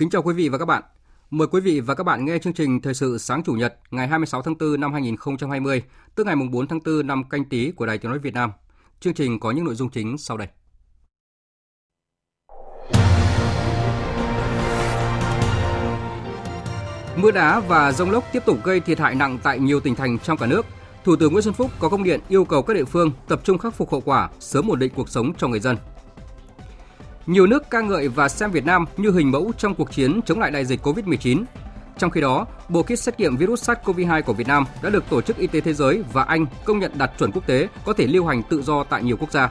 Kính chào quý vị và các bạn. Mời quý vị và các bạn nghe chương trình Thời sự sáng Chủ nhật ngày 26 tháng 4 năm 2020, tức ngày 4 tháng 4 năm canh tí của Đài Tiếng Nói Việt Nam. Chương trình có những nội dung chính sau đây. Mưa đá và rông lốc tiếp tục gây thiệt hại nặng tại nhiều tỉnh thành trong cả nước. Thủ tướng Nguyễn Xuân Phúc có công điện yêu cầu các địa phương tập trung khắc phục hậu quả, sớm ổn định cuộc sống cho người dân. Nhiều nước ca ngợi và xem Việt Nam như hình mẫu trong cuộc chiến chống lại đại dịch COVID-19. Trong khi đó, bộ kit xét nghiệm virus SARS-CoV-2 của Việt Nam đã được Tổ chức Y tế Thế giới và Anh công nhận đạt chuẩn quốc tế có thể lưu hành tự do tại nhiều quốc gia.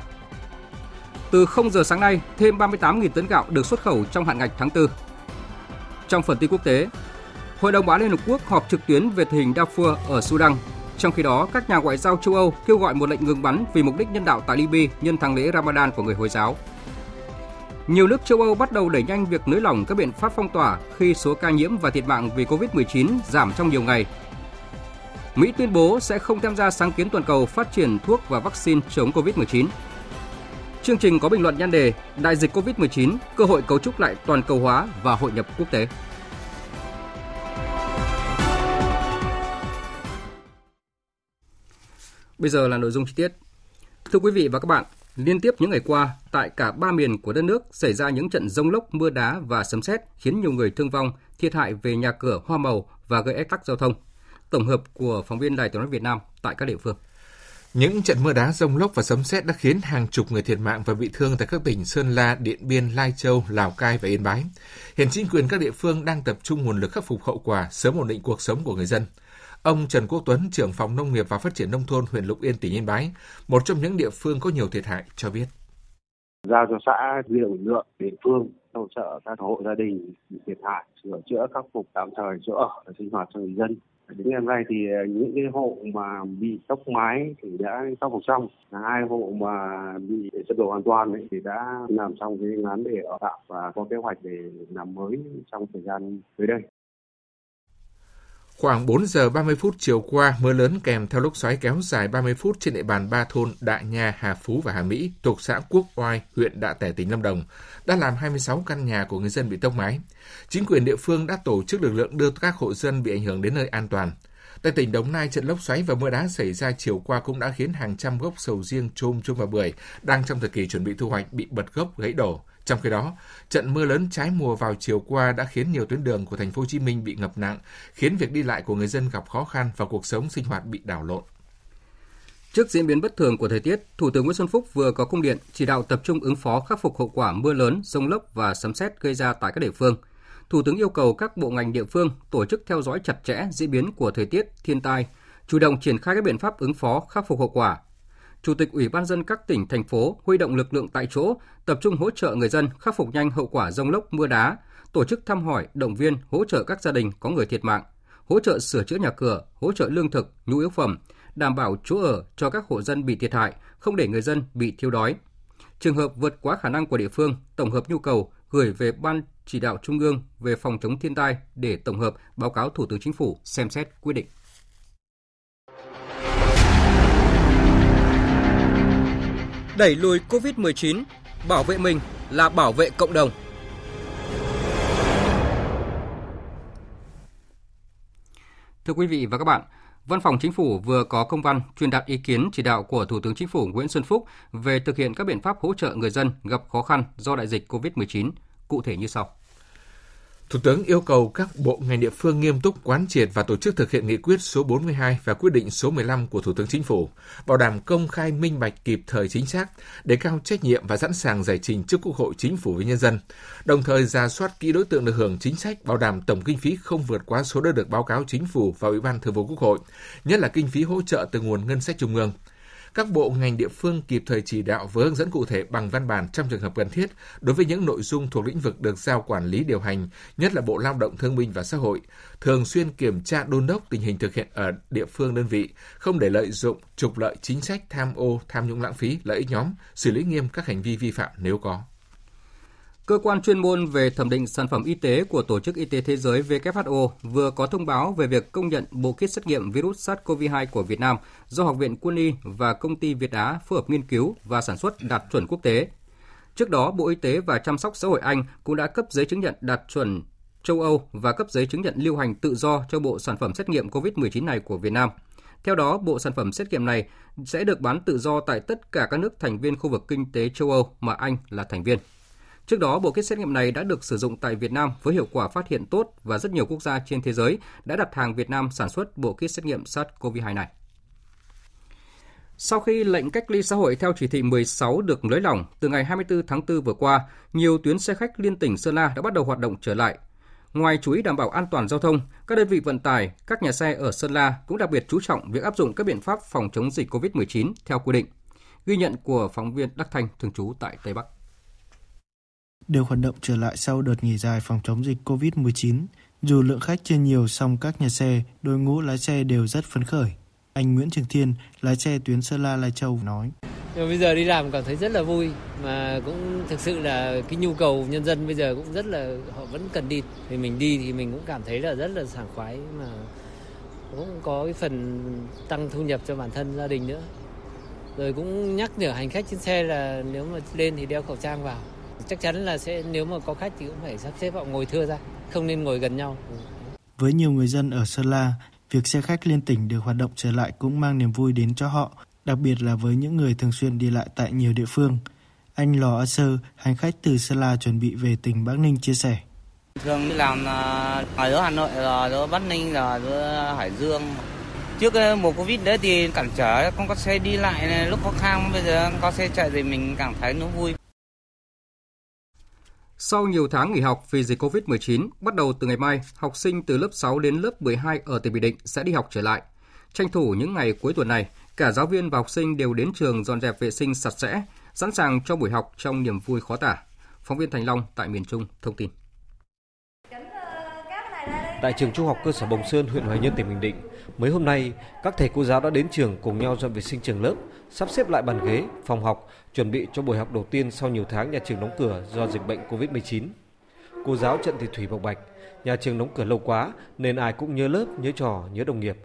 Từ 0 giờ sáng nay, thêm 38.000 tấn gạo được xuất khẩu trong hạn ngạch tháng 4. Trong phần tin quốc tế, Hội đồng Bảo an Liên Hợp Quốc họp trực tuyến về tình hình Darfur ở Sudan. Trong khi đó, các nhà ngoại giao châu Âu kêu gọi một lệnh ngừng bắn vì mục đích nhân đạo tại Libya nhân tháng lễ Ramadan của người Hồi giáo. Nhiều nước châu Âu bắt đầu đẩy nhanh việc nới lỏng các biện pháp phong tỏa khi số ca nhiễm và thiệt mạng vì Covid-19 giảm trong nhiều ngày. Mỹ tuyên bố sẽ không tham gia sáng kiến toàn cầu phát triển thuốc và vaccine chống Covid-19. Chương trình có bình luận nhan đề Đại dịch Covid-19, cơ hội cấu trúc lại toàn cầu hóa và hội nhập quốc tế. Bây giờ là nội dung chi tiết. Thưa quý vị và các bạn, Liên tiếp những ngày qua, tại cả ba miền của đất nước xảy ra những trận rông lốc, mưa đá và sấm sét khiến nhiều người thương vong, thiệt hại về nhà cửa, hoa màu và gây ách tắc giao thông. Tổng hợp của phóng viên Đài Tiếng nói Việt Nam tại các địa phương. Những trận mưa đá, rông lốc và sấm sét đã khiến hàng chục người thiệt mạng và bị thương tại các tỉnh Sơn La, Điện Biên, Lai Châu, Lào Cai và Yên Bái. Hiện chính quyền các địa phương đang tập trung nguồn lực khắc phục hậu quả, sớm ổn định cuộc sống của người dân. Ông Trần Quốc Tuấn, trưởng phòng nông nghiệp và phát triển nông thôn huyện Lục Yên, tỉnh Yên Bái, một trong những địa phương có nhiều thiệt hại cho biết. Giao cho xã huy động lực lượng địa phương hỗ trợ các hộ gia đình bị thiệt hại, sửa chữa khắc phục tạm thời chỗ ở sinh hoạt cho người dân. Đến ngày hôm nay thì ờ, những cái hộ mà bị tốc mái thì đã khắc phục xong. Hai hộ mà bị sập đổ hoàn toàn ấy thì đã làm xong cái phương án để ở tạm và có kế hoạch để làm mới trong thời gian tới đây. Khoảng 4 giờ 30 phút chiều qua, mưa lớn kèm theo lốc xoáy kéo dài 30 phút trên địa bàn ba thôn Đại Nha, Hà Phú và Hà Mỹ thuộc xã Quốc Oai, huyện Đạ Tẻ, tỉnh Lâm Đồng, đã làm 26 căn nhà của người dân bị tốc mái. Chính quyền địa phương đã tổ chức lực lượng đưa các hộ dân bị ảnh hưởng đến nơi an toàn. Tại tỉnh Đồng Nai, trận lốc xoáy và mưa đá xảy ra chiều qua cũng đã khiến hàng trăm gốc sầu riêng, trôm trôm và bưởi đang trong thời kỳ chuẩn bị thu hoạch bị bật gốc gãy đổ. Trong khi đó, trận mưa lớn trái mùa vào chiều qua đã khiến nhiều tuyến đường của thành phố Hồ Chí Minh bị ngập nặng, khiến việc đi lại của người dân gặp khó khăn và cuộc sống sinh hoạt bị đảo lộn. Trước diễn biến bất thường của thời tiết, Thủ tướng Nguyễn Xuân Phúc vừa có công điện chỉ đạo tập trung ứng phó khắc phục hậu quả mưa lớn, rông lốc và sấm sét gây ra tại các địa phương. Thủ tướng yêu cầu các bộ ngành địa phương tổ chức theo dõi chặt chẽ diễn biến của thời tiết, thiên tai, chủ động triển khai các biện pháp ứng phó khắc phục hậu quả, Chủ tịch Ủy ban dân các tỉnh, thành phố huy động lực lượng tại chỗ, tập trung hỗ trợ người dân khắc phục nhanh hậu quả rông lốc mưa đá, tổ chức thăm hỏi, động viên, hỗ trợ các gia đình có người thiệt mạng, hỗ trợ sửa chữa nhà cửa, hỗ trợ lương thực, nhu yếu phẩm, đảm bảo chỗ ở cho các hộ dân bị thiệt hại, không để người dân bị thiếu đói. Trường hợp vượt quá khả năng của địa phương, tổng hợp nhu cầu gửi về Ban chỉ đạo Trung ương về phòng chống thiên tai để tổng hợp báo cáo Thủ tướng Chính phủ xem xét quyết định. Đẩy lùi COVID-19, bảo vệ mình là bảo vệ cộng đồng. Thưa quý vị và các bạn, Văn phòng Chính phủ vừa có công văn truyền đạt ý kiến chỉ đạo của Thủ tướng Chính phủ Nguyễn Xuân Phúc về thực hiện các biện pháp hỗ trợ người dân gặp khó khăn do đại dịch COVID-19, cụ thể như sau. Thủ tướng yêu cầu các bộ ngành địa phương nghiêm túc quán triệt và tổ chức thực hiện nghị quyết số 42 và quyết định số 15 của Thủ tướng Chính phủ, bảo đảm công khai minh bạch kịp thời chính xác, đề cao trách nhiệm và sẵn sàng giải trình trước Quốc hội Chính phủ với nhân dân. Đồng thời ra soát kỹ đối tượng được hưởng chính sách, bảo đảm tổng kinh phí không vượt quá số đã được báo cáo Chính phủ và Ủy ban Thường vụ Quốc hội, nhất là kinh phí hỗ trợ từ nguồn ngân sách trung ương các bộ ngành địa phương kịp thời chỉ đạo với hướng dẫn cụ thể bằng văn bản trong trường hợp cần thiết đối với những nội dung thuộc lĩnh vực được giao quản lý điều hành, nhất là Bộ Lao động Thương binh và Xã hội, thường xuyên kiểm tra đôn đốc tình hình thực hiện ở địa phương đơn vị, không để lợi dụng trục lợi chính sách tham ô, tham nhũng lãng phí, lợi ích nhóm, xử lý nghiêm các hành vi vi phạm nếu có. Cơ quan chuyên môn về thẩm định sản phẩm y tế của Tổ chức Y tế Thế giới WHO vừa có thông báo về việc công nhận bộ kit xét nghiệm virus SARS-CoV-2 của Việt Nam do Học viện Quân y và công ty Việt Á phối hợp nghiên cứu và sản xuất đạt chuẩn quốc tế. Trước đó, Bộ Y tế và Chăm sóc xã hội Anh cũng đã cấp giấy chứng nhận đạt chuẩn châu Âu và cấp giấy chứng nhận lưu hành tự do cho bộ sản phẩm xét nghiệm COVID-19 này của Việt Nam. Theo đó, bộ sản phẩm xét nghiệm này sẽ được bán tự do tại tất cả các nước thành viên khu vực kinh tế châu Âu mà Anh là thành viên. Trước đó, bộ kit xét nghiệm này đã được sử dụng tại Việt Nam với hiệu quả phát hiện tốt và rất nhiều quốc gia trên thế giới đã đặt hàng Việt Nam sản xuất bộ kit xét nghiệm SARS-CoV-2 này. Sau khi lệnh cách ly xã hội theo chỉ thị 16 được nới lỏng từ ngày 24 tháng 4 vừa qua, nhiều tuyến xe khách liên tỉnh Sơn La đã bắt đầu hoạt động trở lại. Ngoài chú ý đảm bảo an toàn giao thông, các đơn vị vận tải, các nhà xe ở Sơn La cũng đặc biệt chú trọng việc áp dụng các biện pháp phòng chống dịch COVID-19 theo quy định. Ghi nhận của phóng viên Đắc Thanh thường trú tại Tây Bắc đều hoạt động trở lại sau đợt nghỉ dài phòng chống dịch COVID-19. Dù lượng khách chưa nhiều song các nhà xe, đội ngũ lái xe đều rất phấn khởi. Anh Nguyễn Trường Thiên, lái xe tuyến Sơn La Lai Châu nói. Nhưng bây giờ đi làm cảm thấy rất là vui mà cũng thực sự là cái nhu cầu nhân dân bây giờ cũng rất là họ vẫn cần đi thì mình đi thì mình cũng cảm thấy là rất là sảng khoái mà cũng có cái phần tăng thu nhập cho bản thân gia đình nữa rồi cũng nhắc nhở hành khách trên xe là nếu mà lên thì đeo khẩu trang vào chắc chắn là sẽ nếu mà có khách thì cũng phải sắp xếp họ ngồi thưa ra, không nên ngồi gần nhau. Với nhiều người dân ở Sơn La, việc xe khách liên tỉnh được hoạt động trở lại cũng mang niềm vui đến cho họ, đặc biệt là với những người thường xuyên đi lại tại nhiều địa phương. Anh Lò A Sơ, hành khách từ Sơn La chuẩn bị về tỉnh Bắc Ninh chia sẻ. Thường đi làm ở giữa Hà Nội, là giữa Bắc Ninh, là giữa Hải Dương. Trước mùa Covid đấy thì cản trở không có xe đi lại này, lúc khó khăn, bây giờ có xe chạy thì mình cảm thấy nó vui. Sau nhiều tháng nghỉ học vì dịch COVID-19, bắt đầu từ ngày mai, học sinh từ lớp 6 đến lớp 12 ở tỉnh Bình Định sẽ đi học trở lại. Tranh thủ những ngày cuối tuần này, cả giáo viên và học sinh đều đến trường dọn dẹp vệ sinh sạch sẽ, sẵn sàng cho buổi học trong niềm vui khó tả. Phóng viên Thành Long tại miền Trung thông tin. Tại trường Trung học cơ sở Bồng Sơn, huyện Hoài Nhơn, tỉnh Bình Định, mấy hôm nay, các thầy cô giáo đã đến trường cùng nhau dọn vệ sinh trường lớp, sắp xếp lại bàn ghế, phòng học, chuẩn bị cho buổi học đầu tiên sau nhiều tháng nhà trường đóng cửa do dịch bệnh Covid-19. Cô giáo Trận Thị Thủy bộc bạch, nhà trường đóng cửa lâu quá nên ai cũng nhớ lớp, nhớ trò, nhớ đồng nghiệp.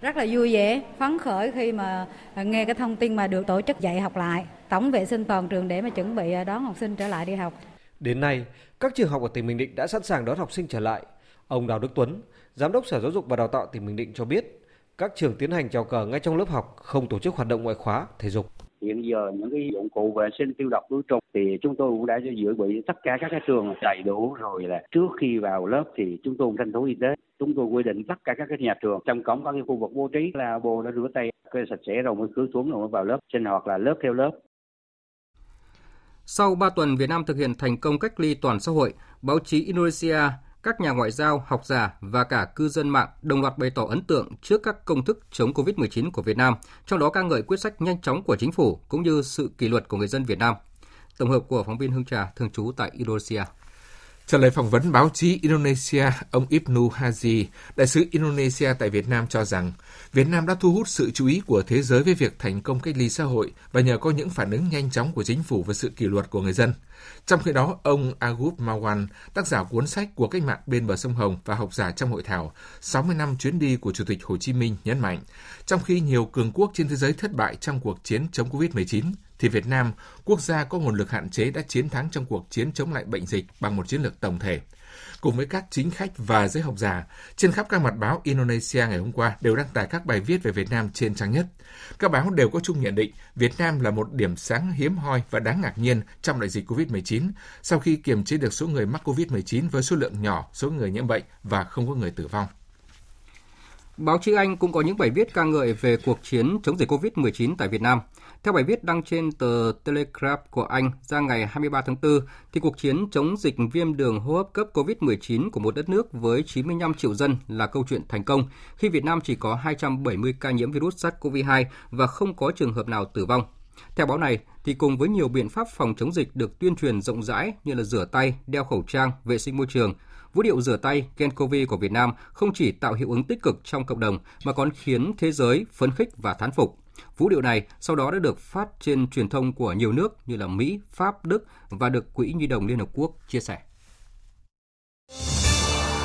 Rất là vui vẻ, phấn khởi khi mà nghe cái thông tin mà được tổ chức dạy học lại, tổng vệ sinh toàn trường để mà chuẩn bị đón học sinh trở lại đi học. Đến nay, các trường học ở tỉnh Bình Định đã sẵn sàng đón học sinh trở lại. Ông Đào Đức Tuấn, Giám đốc Sở Giáo dục và Đào tạo tỉnh Bình Định cho biết, các trường tiến hành chào cờ ngay trong lớp học, không tổ chức hoạt động ngoại khóa, thể dục. Hiện giờ những cái dụng cụ vệ sinh tiêu độc khử trùng thì chúng tôi cũng đã dự bị tất cả các cái trường đầy đủ rồi là trước khi vào lớp thì chúng tôi tranh thủ y tế chúng tôi quy định tất cả các cái nhà trường trong cổng có cái khu vực bố trí là bồ đã rửa tay cái sạch sẽ rồi mới khử xuống rồi mới vào lớp sinh hoạt là lớp theo lớp sau 3 tuần Việt Nam thực hiện thành công cách ly toàn xã hội, báo chí Indonesia các nhà ngoại giao, học giả và cả cư dân mạng đồng loạt bày tỏ ấn tượng trước các công thức chống COVID-19 của Việt Nam, trong đó ca ngợi quyết sách nhanh chóng của chính phủ cũng như sự kỷ luật của người dân Việt Nam. Tổng hợp của phóng viên Hương Trà thường trú tại Indonesia. Trả lời phỏng vấn báo chí Indonesia, ông Ibnu Haji, đại sứ Indonesia tại Việt Nam cho rằng Việt Nam đã thu hút sự chú ý của thế giới với việc thành công cách ly xã hội và nhờ có những phản ứng nhanh chóng của chính phủ và sự kỷ luật của người dân. Trong khi đó, ông Agut Mawan, tác giả cuốn sách của cách mạng bên bờ sông Hồng và học giả trong hội thảo 60 năm chuyến đi của Chủ tịch Hồ Chí Minh nhấn mạnh, trong khi nhiều cường quốc trên thế giới thất bại trong cuộc chiến chống COVID-19, thì Việt Nam, quốc gia có nguồn lực hạn chế đã chiến thắng trong cuộc chiến chống lại bệnh dịch bằng một chiến lược tổng thể. cùng với các chính khách và giới học giả, trên khắp các mặt báo Indonesia ngày hôm qua đều đăng tải các bài viết về Việt Nam trên trang nhất. Các báo đều có chung nhận định Việt Nam là một điểm sáng hiếm hoi và đáng ngạc nhiên trong đại dịch COVID-19 sau khi kiềm chế được số người mắc COVID-19 với số lượng nhỏ số người nhiễm bệnh và không có người tử vong. Báo chí Anh cũng có những bài viết ca ngợi về cuộc chiến chống dịch COVID-19 tại Việt Nam. Theo bài viết đăng trên tờ Telegraph của Anh ra ngày 23 tháng 4, thì cuộc chiến chống dịch viêm đường hô hấp cấp COVID-19 của một đất nước với 95 triệu dân là câu chuyện thành công, khi Việt Nam chỉ có 270 ca nhiễm virus SARS-CoV-2 và không có trường hợp nào tử vong. Theo báo này, thì cùng với nhiều biện pháp phòng chống dịch được tuyên truyền rộng rãi như là rửa tay, đeo khẩu trang, vệ sinh môi trường, Vũ điệu rửa tay Gencovi của Việt Nam không chỉ tạo hiệu ứng tích cực trong cộng đồng mà còn khiến thế giới phấn khích và thán phục. Vũ điệu này sau đó đã được phát trên truyền thông của nhiều nước như là Mỹ, Pháp, Đức và được Quỹ Nhi đồng Liên Hợp Quốc chia sẻ.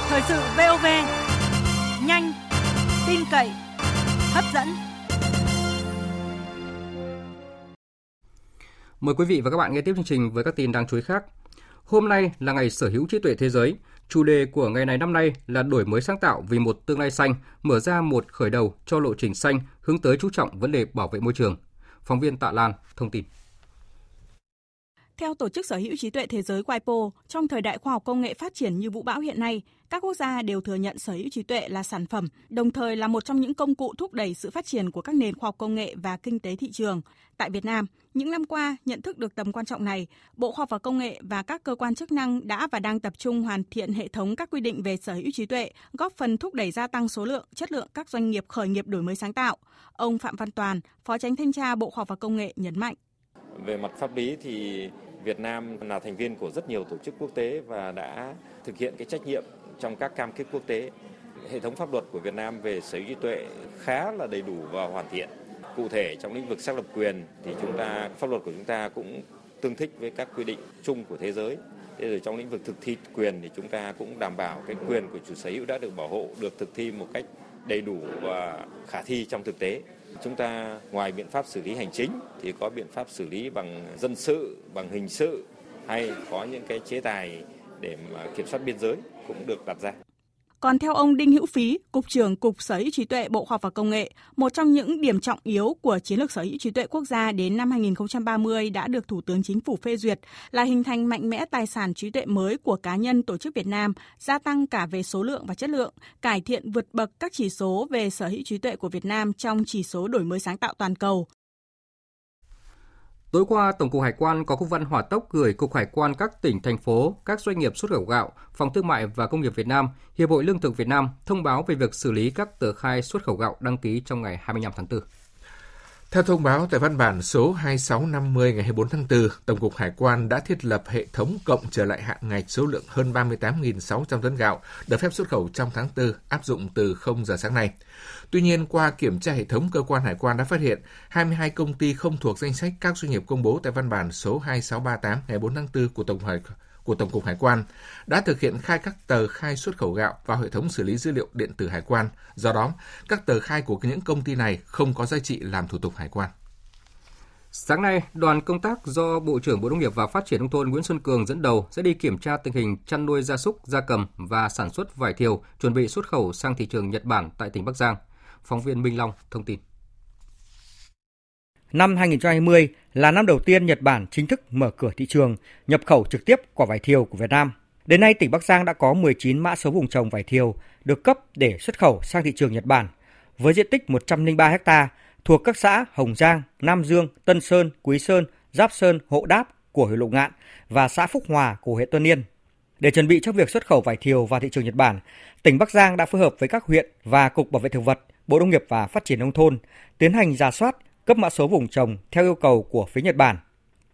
Thời sự VOV, nhanh, tin cậy, hấp dẫn. Mời quý vị và các bạn nghe tiếp chương trình với các tin đáng chú ý khác. Hôm nay là ngày sở hữu trí tuệ thế giới. Chủ đề của ngày này năm nay là đổi mới sáng tạo vì một tương lai xanh, mở ra một khởi đầu cho lộ trình xanh hướng tới chú trọng vấn đề bảo vệ môi trường. Phóng viên Tạ Lan thông tin. Theo Tổ chức Sở hữu trí tuệ thế giới WIPO, trong thời đại khoa học công nghệ phát triển như vũ bão hiện nay, các quốc gia đều thừa nhận sở hữu trí tuệ là sản phẩm, đồng thời là một trong những công cụ thúc đẩy sự phát triển của các nền khoa học công nghệ và kinh tế thị trường. Tại Việt Nam, những năm qua, nhận thức được tầm quan trọng này, Bộ Khoa học và Công nghệ và các cơ quan chức năng đã và đang tập trung hoàn thiện hệ thống các quy định về sở hữu trí tuệ, góp phần thúc đẩy gia tăng số lượng, chất lượng các doanh nghiệp khởi nghiệp đổi mới sáng tạo. Ông Phạm Văn Toàn, Phó Tránh Thanh tra Bộ Khoa học và Công nghệ nhấn mạnh. Về mặt pháp lý thì Việt Nam là thành viên của rất nhiều tổ chức quốc tế và đã thực hiện cái trách nhiệm trong các cam kết quốc tế. Hệ thống pháp luật của Việt Nam về sở hữu trí tuệ khá là đầy đủ và hoàn thiện. Cụ thể trong lĩnh vực xác lập quyền thì chúng ta pháp luật của chúng ta cũng tương thích với các quy định chung của thế giới. Thế rồi trong lĩnh vực thực thi quyền thì chúng ta cũng đảm bảo cái quyền của chủ sở hữu đã được bảo hộ, được thực thi một cách đầy đủ và khả thi trong thực tế. Chúng ta ngoài biện pháp xử lý hành chính thì có biện pháp xử lý bằng dân sự, bằng hình sự hay có những cái chế tài để mà kiểm soát biên giới cũng được đặt ra. Còn theo ông Đinh Hữu Phí, Cục trưởng Cục Sở hữu trí tuệ Bộ Khoa học và Công nghệ, một trong những điểm trọng yếu của chiến lược sở hữu trí tuệ quốc gia đến năm 2030 đã được Thủ tướng Chính phủ phê duyệt là hình thành mạnh mẽ tài sản trí tuệ mới của cá nhân tổ chức Việt Nam, gia tăng cả về số lượng và chất lượng, cải thiện vượt bậc các chỉ số về sở hữu trí tuệ của Việt Nam trong chỉ số đổi mới sáng tạo toàn cầu, Tối qua, Tổng cục Hải quan có công văn hỏa tốc gửi Cục Hải quan các tỉnh, thành phố, các doanh nghiệp xuất khẩu gạo, Phòng Thương mại và Công nghiệp Việt Nam, Hiệp hội Lương thực Việt Nam thông báo về việc xử lý các tờ khai xuất khẩu gạo đăng ký trong ngày 25 tháng 4. Theo thông báo tại văn bản số 2650 ngày 24 tháng 4, Tổng cục Hải quan đã thiết lập hệ thống cộng trở lại hạn ngạch số lượng hơn 38.600 tấn gạo được phép xuất khẩu trong tháng 4 áp dụng từ 0 giờ sáng nay. Tuy nhiên, qua kiểm tra hệ thống, cơ quan hải quan đã phát hiện 22 công ty không thuộc danh sách các doanh nghiệp công bố tại văn bản số 2638 ngày 4 tháng 4 của Tổng Hải của Tổng cục Hải quan đã thực hiện khai các tờ khai xuất khẩu gạo vào hệ thống xử lý dữ liệu điện tử hải quan. Do đó, các tờ khai của những công ty này không có giá trị làm thủ tục hải quan. Sáng nay, đoàn công tác do Bộ trưởng Bộ Nông nghiệp và Phát triển nông thôn Nguyễn Xuân Cường dẫn đầu sẽ đi kiểm tra tình hình chăn nuôi gia súc, gia cầm và sản xuất vải thiều chuẩn bị xuất khẩu sang thị trường Nhật Bản tại tỉnh Bắc Giang. Phóng viên Minh Long thông tin. Năm 2020 là năm đầu tiên Nhật Bản chính thức mở cửa thị trường nhập khẩu trực tiếp quả vải thiều của Việt Nam. Đến nay, tỉnh Bắc Giang đã có 19 mã số vùng trồng vải thiều được cấp để xuất khẩu sang thị trường Nhật Bản với diện tích 103 ha thuộc các xã Hồng Giang, Nam Dương, Tân Sơn, Quý Sơn, Giáp Sơn, Hộ Đáp của huyện Lục Ngạn và xã Phúc Hòa của huyện Tuân Yên. Để chuẩn bị cho việc xuất khẩu vải thiều vào thị trường Nhật Bản, tỉnh Bắc Giang đã phối hợp với các huyện và Cục Bảo vệ Thực vật, Bộ Nông nghiệp và Phát triển Nông thôn tiến hành giả soát, cấp mã số vùng trồng theo yêu cầu của phía Nhật Bản.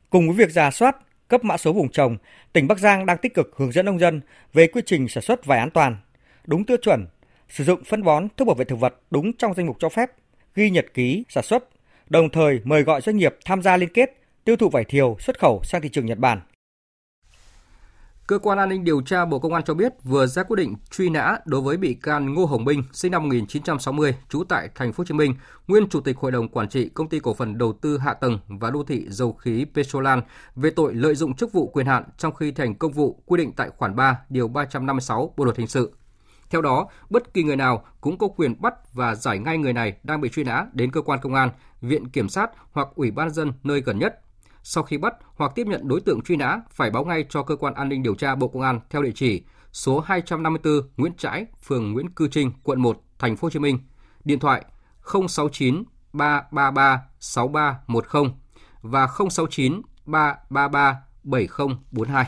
Cùng với việc giả soát, cấp mã số vùng trồng, tỉnh Bắc Giang đang tích cực hướng dẫn nông dân về quy trình sản xuất vải an toàn, đúng tiêu chuẩn, sử dụng phân bón, thuốc bảo vệ thực vật đúng trong danh mục cho phép, ghi nhật ký sản xuất, đồng thời mời gọi doanh nghiệp tham gia liên kết tiêu thụ vải thiều xuất khẩu sang thị trường Nhật Bản Cơ quan an ninh điều tra Bộ Công an cho biết vừa ra quyết định truy nã đối với bị can Ngô Hồng Minh, sinh năm 1960, trú tại thành phố Hồ Chí Minh, nguyên chủ tịch hội đồng quản trị công ty cổ phần đầu tư hạ tầng và đô thị dầu khí Petrolan về tội lợi dụng chức vụ quyền hạn trong khi thành công vụ quy định tại khoản 3 điều 356 Bộ luật hình sự. Theo đó, bất kỳ người nào cũng có quyền bắt và giải ngay người này đang bị truy nã đến cơ quan công an, viện kiểm sát hoặc ủy ban dân nơi gần nhất sau khi bắt hoặc tiếp nhận đối tượng truy nã phải báo ngay cho cơ quan an ninh điều tra Bộ Công an theo địa chỉ số 254 Nguyễn Trãi, phường Nguyễn Cư Trinh, quận 1, thành phố Hồ Chí Minh. Điện thoại 069 333 6310 và 069 333 7042.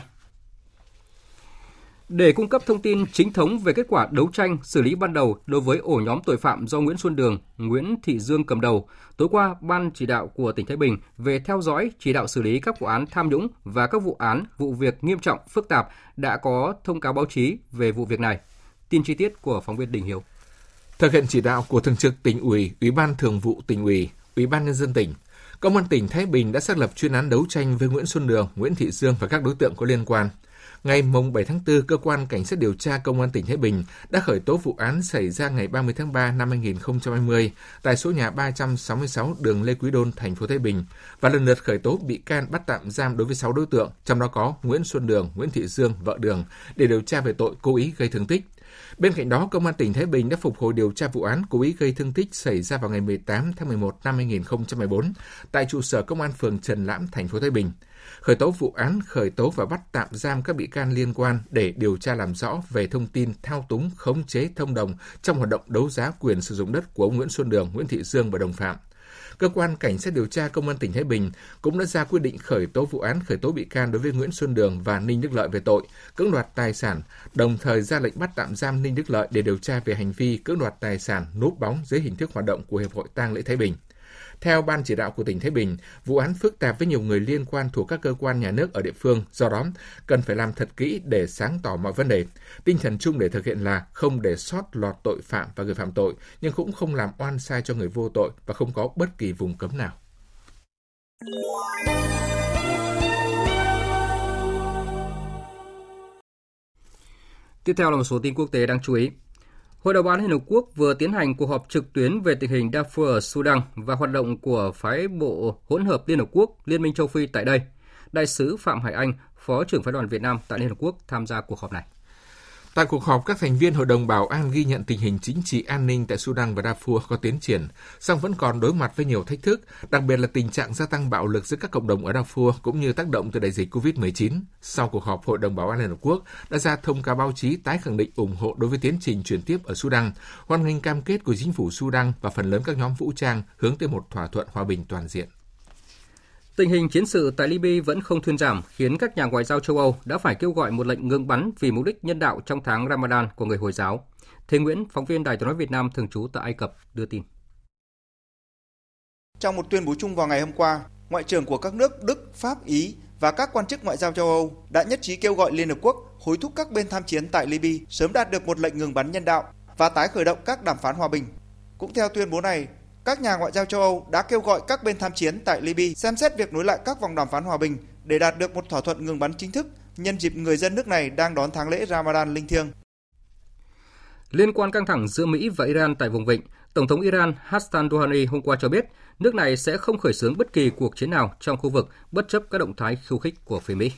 Để cung cấp thông tin chính thống về kết quả đấu tranh xử lý ban đầu đối với ổ nhóm tội phạm do Nguyễn Xuân Đường, Nguyễn Thị Dương cầm đầu, tối qua Ban chỉ đạo của tỉnh Thái Bình về theo dõi chỉ đạo xử lý các vụ án tham nhũng và các vụ án, vụ việc nghiêm trọng, phức tạp đã có thông cáo báo chí về vụ việc này. Tin chi tiết của phóng viên Đình Hiếu. Thực hiện chỉ đạo của Thường trực tỉnh ủy, Ủy ban Thường vụ tỉnh ủy, Ủy ban nhân dân tỉnh, Công an tỉnh Thái Bình đã xác lập chuyên án đấu tranh với Nguyễn Xuân Đường, Nguyễn Thị Dương và các đối tượng có liên quan – Ngày 7 tháng 4, Cơ quan Cảnh sát điều tra Công an tỉnh Thái Bình đã khởi tố vụ án xảy ra ngày 30 tháng 3 năm 2020 tại số nhà 366 đường Lê Quý Đôn, thành phố Thái Bình và lần lượt khởi tố bị can bắt tạm giam đối với 6 đối tượng, trong đó có Nguyễn Xuân Đường, Nguyễn Thị Dương, vợ Đường, để điều tra về tội cố ý gây thương tích. Bên cạnh đó, Công an tỉnh Thái Bình đã phục hồi điều tra vụ án cố ý gây thương tích xảy ra vào ngày 18 tháng 11 năm 2014 tại trụ sở Công an phường Trần Lãm, thành phố Thái Bình khởi tố vụ án khởi tố và bắt tạm giam các bị can liên quan để điều tra làm rõ về thông tin thao túng khống chế thông đồng trong hoạt động đấu giá quyền sử dụng đất của ông Nguyễn Xuân Đường, Nguyễn Thị Dương và đồng phạm. Cơ quan Cảnh sát điều tra Công an tỉnh Thái Bình cũng đã ra quyết định khởi tố vụ án khởi tố bị can đối với Nguyễn Xuân Đường và Ninh Đức Lợi về tội cưỡng đoạt tài sản, đồng thời ra lệnh bắt tạm giam Ninh Đức Lợi để điều tra về hành vi cưỡng đoạt tài sản núp bóng dưới hình thức hoạt động của Hiệp hội tang lễ Thái Bình. Theo Ban chỉ đạo của tỉnh Thái Bình, vụ án phức tạp với nhiều người liên quan thuộc các cơ quan nhà nước ở địa phương, do đó cần phải làm thật kỹ để sáng tỏ mọi vấn đề. Tinh thần chung để thực hiện là không để sót lọt tội phạm và người phạm tội, nhưng cũng không làm oan sai cho người vô tội và không có bất kỳ vùng cấm nào. Tiếp theo là một số tin quốc tế đáng chú ý. Hội đồng bảo an Liên Hợp Quốc vừa tiến hành cuộc họp trực tuyến về tình hình Darfur ở Sudan và hoạt động của phái bộ hỗn hợp Liên Hợp Quốc Liên minh châu Phi tại đây. Đại sứ Phạm Hải Anh, Phó trưởng phái đoàn Việt Nam tại Liên Hợp Quốc tham gia cuộc họp này. Tại cuộc họp, các thành viên Hội đồng Bảo an ghi nhận tình hình chính trị an ninh tại Sudan và Darfur có tiến triển, song vẫn còn đối mặt với nhiều thách thức, đặc biệt là tình trạng gia tăng bạo lực giữa các cộng đồng ở Darfur cũng như tác động từ đại dịch COVID-19. Sau cuộc họp, Hội đồng Bảo an Liên Hợp Quốc đã ra thông cáo báo chí tái khẳng định ủng hộ đối với tiến trình chuyển tiếp ở Sudan, hoan nghênh cam kết của chính phủ Sudan và phần lớn các nhóm vũ trang hướng tới một thỏa thuận hòa bình toàn diện. Tình hình chiến sự tại Libya vẫn không thuyên giảm, khiến các nhà ngoại giao châu Âu đã phải kêu gọi một lệnh ngừng bắn vì mục đích nhân đạo trong tháng Ramadan của người Hồi giáo. Thế Nguyễn, phóng viên Đài tiếng nói Việt Nam thường trú tại Ai Cập đưa tin. Trong một tuyên bố chung vào ngày hôm qua, ngoại trưởng của các nước Đức, Pháp, Ý và các quan chức ngoại giao châu Âu đã nhất trí kêu gọi Liên Hợp Quốc hối thúc các bên tham chiến tại Libya sớm đạt được một lệnh ngừng bắn nhân đạo và tái khởi động các đàm phán hòa bình. Cũng theo tuyên bố này, các nhà ngoại giao châu Âu đã kêu gọi các bên tham chiến tại Libya xem xét việc nối lại các vòng đàm phán hòa bình để đạt được một thỏa thuận ngừng bắn chính thức nhân dịp người dân nước này đang đón tháng lễ Ramadan linh thiêng. Liên quan căng thẳng giữa Mỹ và Iran tại vùng vịnh, Tổng thống Iran Hassan Rouhani hôm qua cho biết nước này sẽ không khởi xướng bất kỳ cuộc chiến nào trong khu vực bất chấp các động thái khiêu khích của phía Mỹ.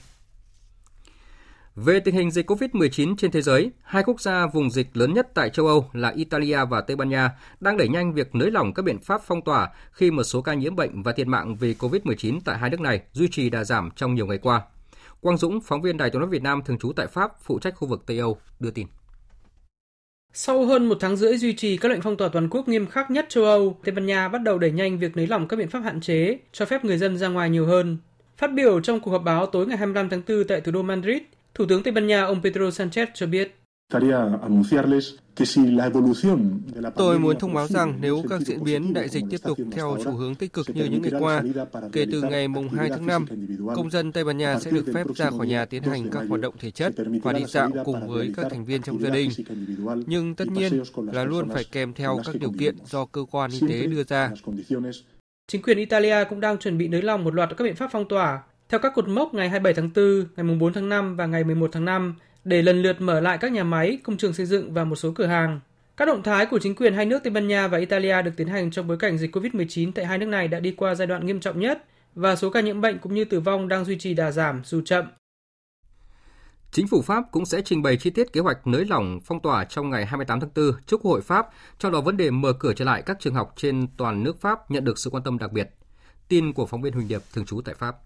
Về tình hình dịch COVID-19 trên thế giới, hai quốc gia vùng dịch lớn nhất tại châu Âu là Italia và Tây Ban Nha đang đẩy nhanh việc nới lỏng các biện pháp phong tỏa khi một số ca nhiễm bệnh và thiệt mạng vì COVID-19 tại hai nước này duy trì đà giảm trong nhiều ngày qua. Quang Dũng, phóng viên Đài tiếng nói Việt Nam thường trú tại Pháp, phụ trách khu vực Tây Âu, đưa tin. Sau hơn một tháng rưỡi duy trì các lệnh phong tỏa toàn quốc nghiêm khắc nhất châu Âu, Tây Ban Nha bắt đầu đẩy nhanh việc nới lỏng các biện pháp hạn chế, cho phép người dân ra ngoài nhiều hơn. Phát biểu trong cuộc họp báo tối ngày 25 tháng 4 tại thủ đô Madrid, Thủ tướng Tây Ban Nha ông Pedro Sanchez cho biết. Tôi muốn thông báo rằng nếu các diễn biến đại dịch tiếp tục theo xu hướng tích cực như những ngày qua, kể từ ngày mùng 2 tháng 5, công dân Tây Ban Nha sẽ được phép ra khỏi nhà tiến hành các hoạt động thể chất và đi dạo cùng với các thành viên trong gia đình. Nhưng tất nhiên là luôn phải kèm theo các điều kiện do cơ quan y tế đưa ra. Chính quyền Italia cũng đang chuẩn bị nới lỏng một loạt các biện pháp phong tỏa theo các cột mốc ngày 27 tháng 4, ngày 4 tháng 5 và ngày 11 tháng 5 để lần lượt mở lại các nhà máy, công trường xây dựng và một số cửa hàng. Các động thái của chính quyền hai nước Tây Ban Nha và Italia được tiến hành trong bối cảnh dịch COVID-19 tại hai nước này đã đi qua giai đoạn nghiêm trọng nhất và số ca nhiễm bệnh cũng như tử vong đang duy trì đà giảm dù chậm. Chính phủ Pháp cũng sẽ trình bày chi tiết kế hoạch nới lỏng phong tỏa trong ngày 28 tháng 4 trước Quốc hội Pháp, trong đó vấn đề mở cửa trở lại các trường học trên toàn nước Pháp nhận được sự quan tâm đặc biệt. Tin của phóng viên Huỳnh Điệp thường trú tại Pháp.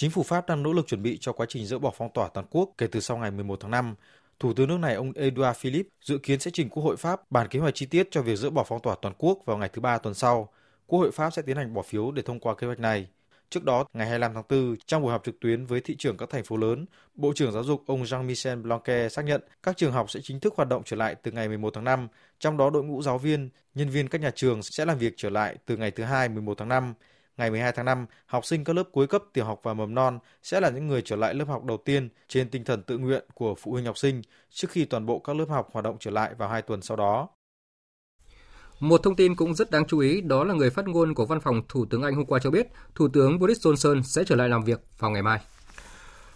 Chính phủ Pháp đang nỗ lực chuẩn bị cho quá trình dỡ bỏ phong tỏa toàn quốc kể từ sau ngày 11 tháng 5. Thủ tướng nước này ông Edouard Philippe dự kiến sẽ trình Quốc hội Pháp bàn kế hoạch chi tiết cho việc dỡ bỏ phong tỏa toàn quốc vào ngày thứ ba tuần sau. Quốc hội Pháp sẽ tiến hành bỏ phiếu để thông qua kế hoạch này. Trước đó, ngày 25 tháng 4, trong buổi họp trực tuyến với thị trưởng các thành phố lớn, Bộ trưởng Giáo dục ông Jean-Michel Blanquer xác nhận các trường học sẽ chính thức hoạt động trở lại từ ngày 11 tháng 5, trong đó đội ngũ giáo viên, nhân viên các nhà trường sẽ làm việc trở lại từ ngày thứ hai 11 tháng 5. Ngày 12 tháng 5, học sinh các lớp cuối cấp tiểu học và mầm non sẽ là những người trở lại lớp học đầu tiên trên tinh thần tự nguyện của phụ huynh học sinh trước khi toàn bộ các lớp học hoạt động trở lại vào hai tuần sau đó. Một thông tin cũng rất đáng chú ý đó là người phát ngôn của văn phòng Thủ tướng Anh hôm qua cho biết Thủ tướng Boris Johnson sẽ trở lại làm việc vào ngày mai.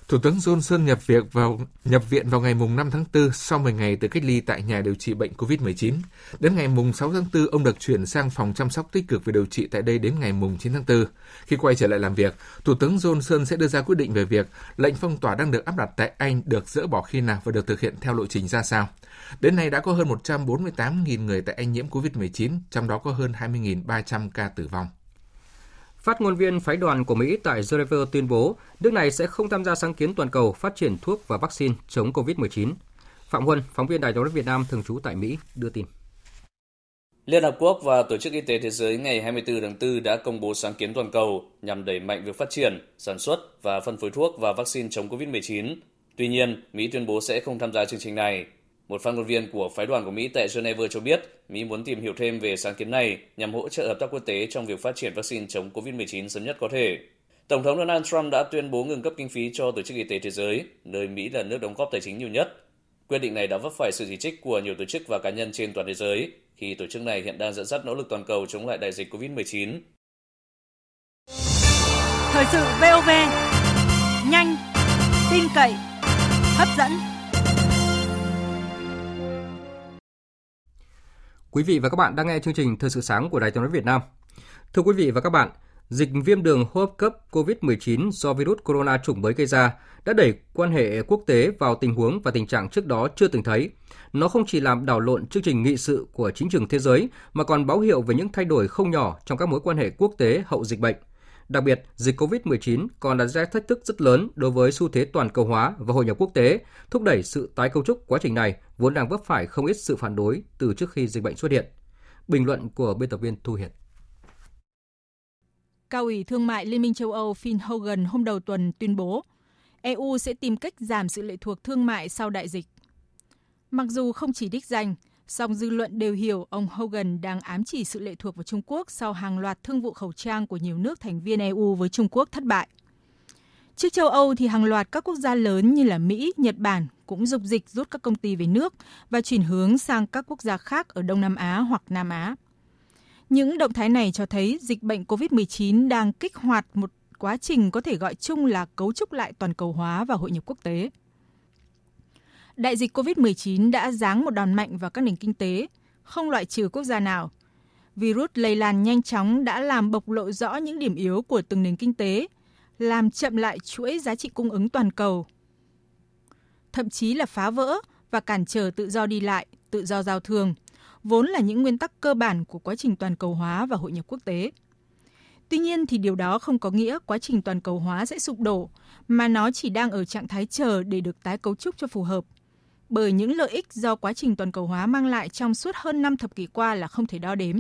Thủ tướng Johnson nhập viện vào nhập viện vào ngày mùng 5 tháng 4 sau 10 ngày từ cách ly tại nhà điều trị bệnh COVID-19. Đến ngày mùng 6 tháng 4, ông được chuyển sang phòng chăm sóc tích cực về điều trị tại đây đến ngày mùng 9 tháng 4. Khi quay trở lại làm việc, Thủ tướng Johnson sẽ đưa ra quyết định về việc lệnh phong tỏa đang được áp đặt tại Anh được dỡ bỏ khi nào và được thực hiện theo lộ trình ra sao. Đến nay đã có hơn 148.000 người tại Anh nhiễm COVID-19, trong đó có hơn 20.300 ca tử vong. Phát ngôn viên phái đoàn của Mỹ tại Geneva tuyên bố nước này sẽ không tham gia sáng kiến toàn cầu phát triển thuốc và vaccine chống COVID-19. Phạm Huân, phóng viên Đài tiếng nói Việt Nam thường trú tại Mỹ, đưa tin. Liên Hợp Quốc và Tổ chức Y tế Thế giới ngày 24 tháng 4 đã công bố sáng kiến toàn cầu nhằm đẩy mạnh việc phát triển, sản xuất và phân phối thuốc và vaccine chống COVID-19. Tuy nhiên, Mỹ tuyên bố sẽ không tham gia chương trình này một phát ngôn viên của phái đoàn của Mỹ tại Geneva cho biết, Mỹ muốn tìm hiểu thêm về sáng kiến này nhằm hỗ trợ hợp tác quốc tế trong việc phát triển vaccine chống COVID-19 sớm nhất có thể. Tổng thống Donald Trump đã tuyên bố ngừng cấp kinh phí cho Tổ chức Y tế Thế giới, nơi Mỹ là nước đóng góp tài chính nhiều nhất. Quyết định này đã vấp phải sự chỉ trích của nhiều tổ chức và cá nhân trên toàn thế giới, khi tổ chức này hiện đang dẫn dắt nỗ lực toàn cầu chống lại đại dịch COVID-19. Thời sự VOV, nhanh, tin cậy, hấp dẫn. Quý vị và các bạn đang nghe chương trình Thời sự sáng của Đài Tiếng nói Việt Nam. Thưa quý vị và các bạn, dịch viêm đường hô hấp cấp COVID-19 do virus corona chủng mới gây ra đã đẩy quan hệ quốc tế vào tình huống và tình trạng trước đó chưa từng thấy. Nó không chỉ làm đảo lộn chương trình nghị sự của chính trường thế giới mà còn báo hiệu về những thay đổi không nhỏ trong các mối quan hệ quốc tế hậu dịch bệnh. Đặc biệt, dịch COVID-19 còn đặt ra thách thức rất lớn đối với xu thế toàn cầu hóa và hội nhập quốc tế, thúc đẩy sự tái cấu trúc quá trình này vốn đang vấp phải không ít sự phản đối từ trước khi dịch bệnh xuất hiện. Bình luận của biên tập viên Thu Hiền. Cao ủy Thương mại Liên minh châu Âu Phil Hogan hôm đầu tuần tuyên bố EU sẽ tìm cách giảm sự lệ thuộc thương mại sau đại dịch. Mặc dù không chỉ đích danh, song dư luận đều hiểu ông Hogan đang ám chỉ sự lệ thuộc vào Trung Quốc sau hàng loạt thương vụ khẩu trang của nhiều nước thành viên EU với Trung Quốc thất bại. Trước châu Âu thì hàng loạt các quốc gia lớn như là Mỹ, Nhật Bản cũng dục dịch rút các công ty về nước và chuyển hướng sang các quốc gia khác ở Đông Nam Á hoặc Nam Á. Những động thái này cho thấy dịch bệnh COVID-19 đang kích hoạt một quá trình có thể gọi chung là cấu trúc lại toàn cầu hóa và hội nhập quốc tế. Đại dịch COVID-19 đã giáng một đòn mạnh vào các nền kinh tế, không loại trừ quốc gia nào. Virus lây lan nhanh chóng đã làm bộc lộ rõ những điểm yếu của từng nền kinh tế, làm chậm lại chuỗi giá trị cung ứng toàn cầu, thậm chí là phá vỡ và cản trở tự do đi lại, tự do giao thương, vốn là những nguyên tắc cơ bản của quá trình toàn cầu hóa và hội nhập quốc tế. Tuy nhiên thì điều đó không có nghĩa quá trình toàn cầu hóa sẽ sụp đổ, mà nó chỉ đang ở trạng thái chờ để được tái cấu trúc cho phù hợp bởi những lợi ích do quá trình toàn cầu hóa mang lại trong suốt hơn 5 thập kỷ qua là không thể đo đếm.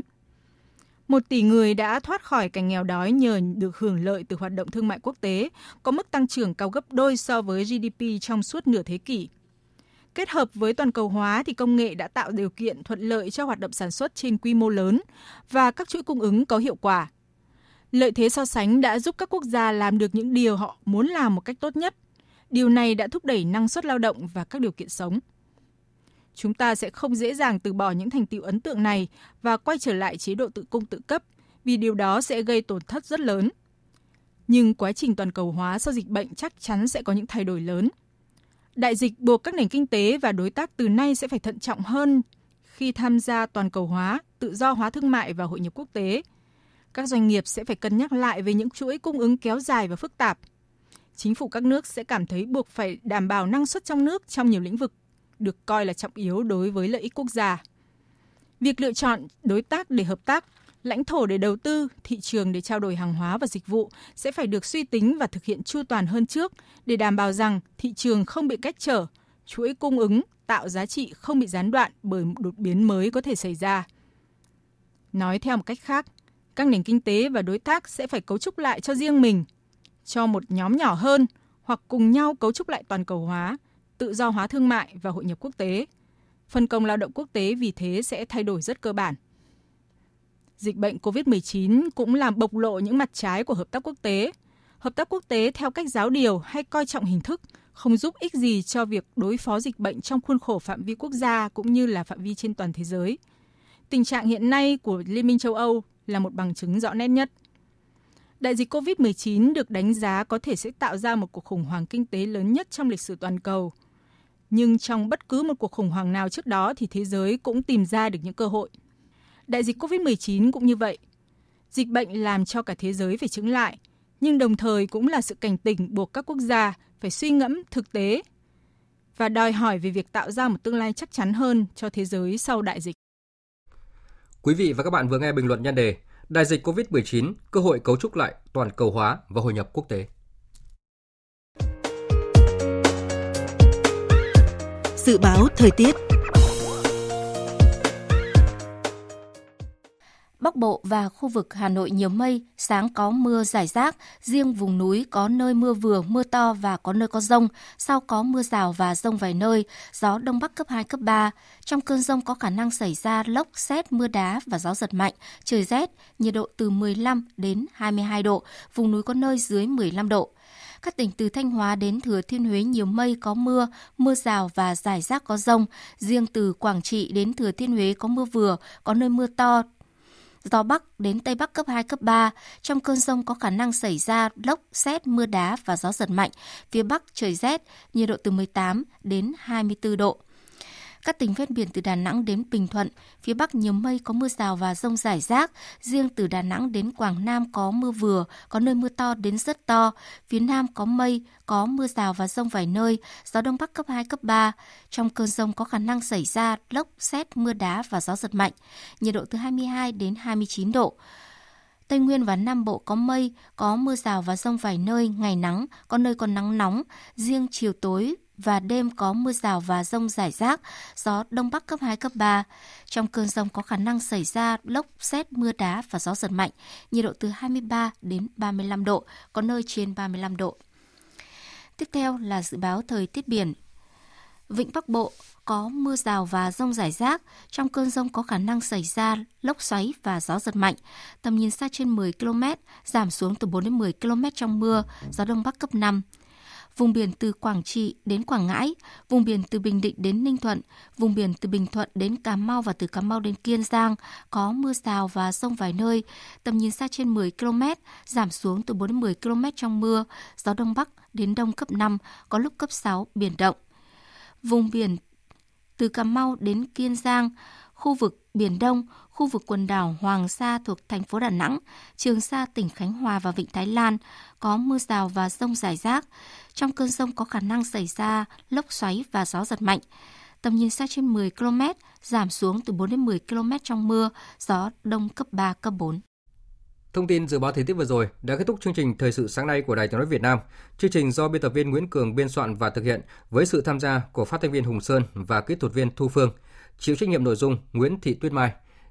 Một tỷ người đã thoát khỏi cảnh nghèo đói nhờ được hưởng lợi từ hoạt động thương mại quốc tế, có mức tăng trưởng cao gấp đôi so với GDP trong suốt nửa thế kỷ. Kết hợp với toàn cầu hóa thì công nghệ đã tạo điều kiện thuận lợi cho hoạt động sản xuất trên quy mô lớn và các chuỗi cung ứng có hiệu quả. Lợi thế so sánh đã giúp các quốc gia làm được những điều họ muốn làm một cách tốt nhất Điều này đã thúc đẩy năng suất lao động và các điều kiện sống. Chúng ta sẽ không dễ dàng từ bỏ những thành tựu ấn tượng này và quay trở lại chế độ tự cung tự cấp vì điều đó sẽ gây tổn thất rất lớn. nhưng quá trình toàn cầu hóa sau dịch bệnh chắc chắn sẽ có những thay đổi lớn. Đại dịch buộc các nền kinh tế và đối tác từ nay sẽ phải thận trọng hơn khi tham gia toàn cầu hóa, tự do hóa thương mại và hội nhập quốc tế. Các doanh nghiệp sẽ phải cân nhắc lại về những chuỗi cung ứng kéo dài và phức tạp. Chính phủ các nước sẽ cảm thấy buộc phải đảm bảo năng suất trong nước trong nhiều lĩnh vực được coi là trọng yếu đối với lợi ích quốc gia. Việc lựa chọn đối tác để hợp tác, lãnh thổ để đầu tư, thị trường để trao đổi hàng hóa và dịch vụ sẽ phải được suy tính và thực hiện chu toàn hơn trước để đảm bảo rằng thị trường không bị cách trở, chuỗi cung ứng tạo giá trị không bị gián đoạn bởi một đột biến mới có thể xảy ra. Nói theo một cách khác, các nền kinh tế và đối tác sẽ phải cấu trúc lại cho riêng mình, cho một nhóm nhỏ hơn hoặc cùng nhau cấu trúc lại toàn cầu hóa, tự do hóa thương mại và hội nhập quốc tế. Phân công lao động quốc tế vì thế sẽ thay đổi rất cơ bản. Dịch bệnh COVID-19 cũng làm bộc lộ những mặt trái của hợp tác quốc tế. Hợp tác quốc tế theo cách giáo điều hay coi trọng hình thức không giúp ích gì cho việc đối phó dịch bệnh trong khuôn khổ phạm vi quốc gia cũng như là phạm vi trên toàn thế giới. Tình trạng hiện nay của Liên minh châu Âu là một bằng chứng rõ nét nhất. Đại dịch COVID-19 được đánh giá có thể sẽ tạo ra một cuộc khủng hoảng kinh tế lớn nhất trong lịch sử toàn cầu. Nhưng trong bất cứ một cuộc khủng hoảng nào trước đó thì thế giới cũng tìm ra được những cơ hội. Đại dịch COVID-19 cũng như vậy. Dịch bệnh làm cho cả thế giới phải chứng lại, nhưng đồng thời cũng là sự cảnh tỉnh buộc các quốc gia phải suy ngẫm thực tế và đòi hỏi về việc tạo ra một tương lai chắc chắn hơn cho thế giới sau đại dịch. Quý vị và các bạn vừa nghe bình luận nhan đề Đại dịch COVID-19, cơ hội cấu trúc lại toàn cầu hóa và hội nhập quốc tế. Dự báo thời tiết Bắc Bộ và khu vực Hà Nội nhiều mây, sáng có mưa rải rác, riêng vùng núi có nơi mưa vừa, mưa to và có nơi có rông, sau có mưa rào và rông vài nơi, gió Đông Bắc cấp 2, cấp 3. Trong cơn rông có khả năng xảy ra lốc, xét, mưa đá và gió giật mạnh, trời rét, nhiệt độ từ 15 đến 22 độ, vùng núi có nơi dưới 15 độ. Các tỉnh từ Thanh Hóa đến Thừa Thiên Huế nhiều mây có mưa, mưa rào và rải rác có rông. Riêng từ Quảng Trị đến Thừa Thiên Huế có mưa vừa, có nơi mưa to, gió Bắc đến Tây Bắc cấp 2, cấp 3. Trong cơn rông có khả năng xảy ra lốc, xét, mưa đá và gió giật mạnh. Phía Bắc trời rét, nhiệt độ từ 18 đến 24 độ. Các tỉnh ven biển từ Đà Nẵng đến Bình Thuận, phía Bắc nhiều mây có mưa rào và rông rải rác. Riêng từ Đà Nẵng đến Quảng Nam có mưa vừa, có nơi mưa to đến rất to. Phía Nam có mây, có mưa rào và rông vài nơi, gió Đông Bắc cấp 2, cấp 3. Trong cơn rông có khả năng xảy ra lốc, xét, mưa đá và gió giật mạnh. Nhiệt độ từ 22 đến 29 độ. Tây Nguyên và Nam Bộ có mây, có mưa rào và rông vài nơi, ngày nắng, có nơi còn nắng nóng. Riêng chiều tối và đêm có mưa rào và rông rải rác, gió đông bắc cấp 2, cấp 3. Trong cơn rông có khả năng xảy ra lốc, xét, mưa đá và gió giật mạnh, nhiệt độ từ 23 đến 35 độ, có nơi trên 35 độ. Tiếp theo là dự báo thời tiết biển. Vịnh Bắc Bộ có mưa rào và rông rải rác, trong cơn rông có khả năng xảy ra lốc xoáy và gió giật mạnh. Tầm nhìn xa trên 10 km, giảm xuống từ 4 đến 10 km trong mưa, gió đông bắc cấp 5 vùng biển từ Quảng Trị đến Quảng Ngãi, vùng biển từ Bình Định đến Ninh Thuận, vùng biển từ Bình Thuận đến Cà Mau và từ Cà Mau đến Kiên Giang có mưa rào và rông vài nơi, tầm nhìn xa trên 10 km, giảm xuống từ 4 đến 10 km trong mưa, gió đông bắc đến đông cấp 5, có lúc cấp 6, biển động. Vùng biển từ Cà Mau đến Kiên Giang, khu vực Biển Đông, khu vực quần đảo Hoàng Sa thuộc thành phố Đà Nẵng, Trường Sa tỉnh Khánh Hòa và Vịnh Thái Lan có mưa rào và rông rải rác. Trong cơn rông có khả năng xảy ra lốc xoáy và gió giật mạnh. Tầm nhìn xa trên 10 km, giảm xuống từ 4 đến 10 km trong mưa, gió đông cấp 3, cấp 4. Thông tin dự báo thời tiết vừa rồi đã kết thúc chương trình Thời sự sáng nay của Đài Tiếng nói Việt Nam. Chương trình do biên tập viên Nguyễn Cường biên soạn và thực hiện với sự tham gia của phát thanh viên Hùng Sơn và kỹ thuật viên Thu Phương. Chịu trách nhiệm nội dung Nguyễn Thị Tuyết Mai.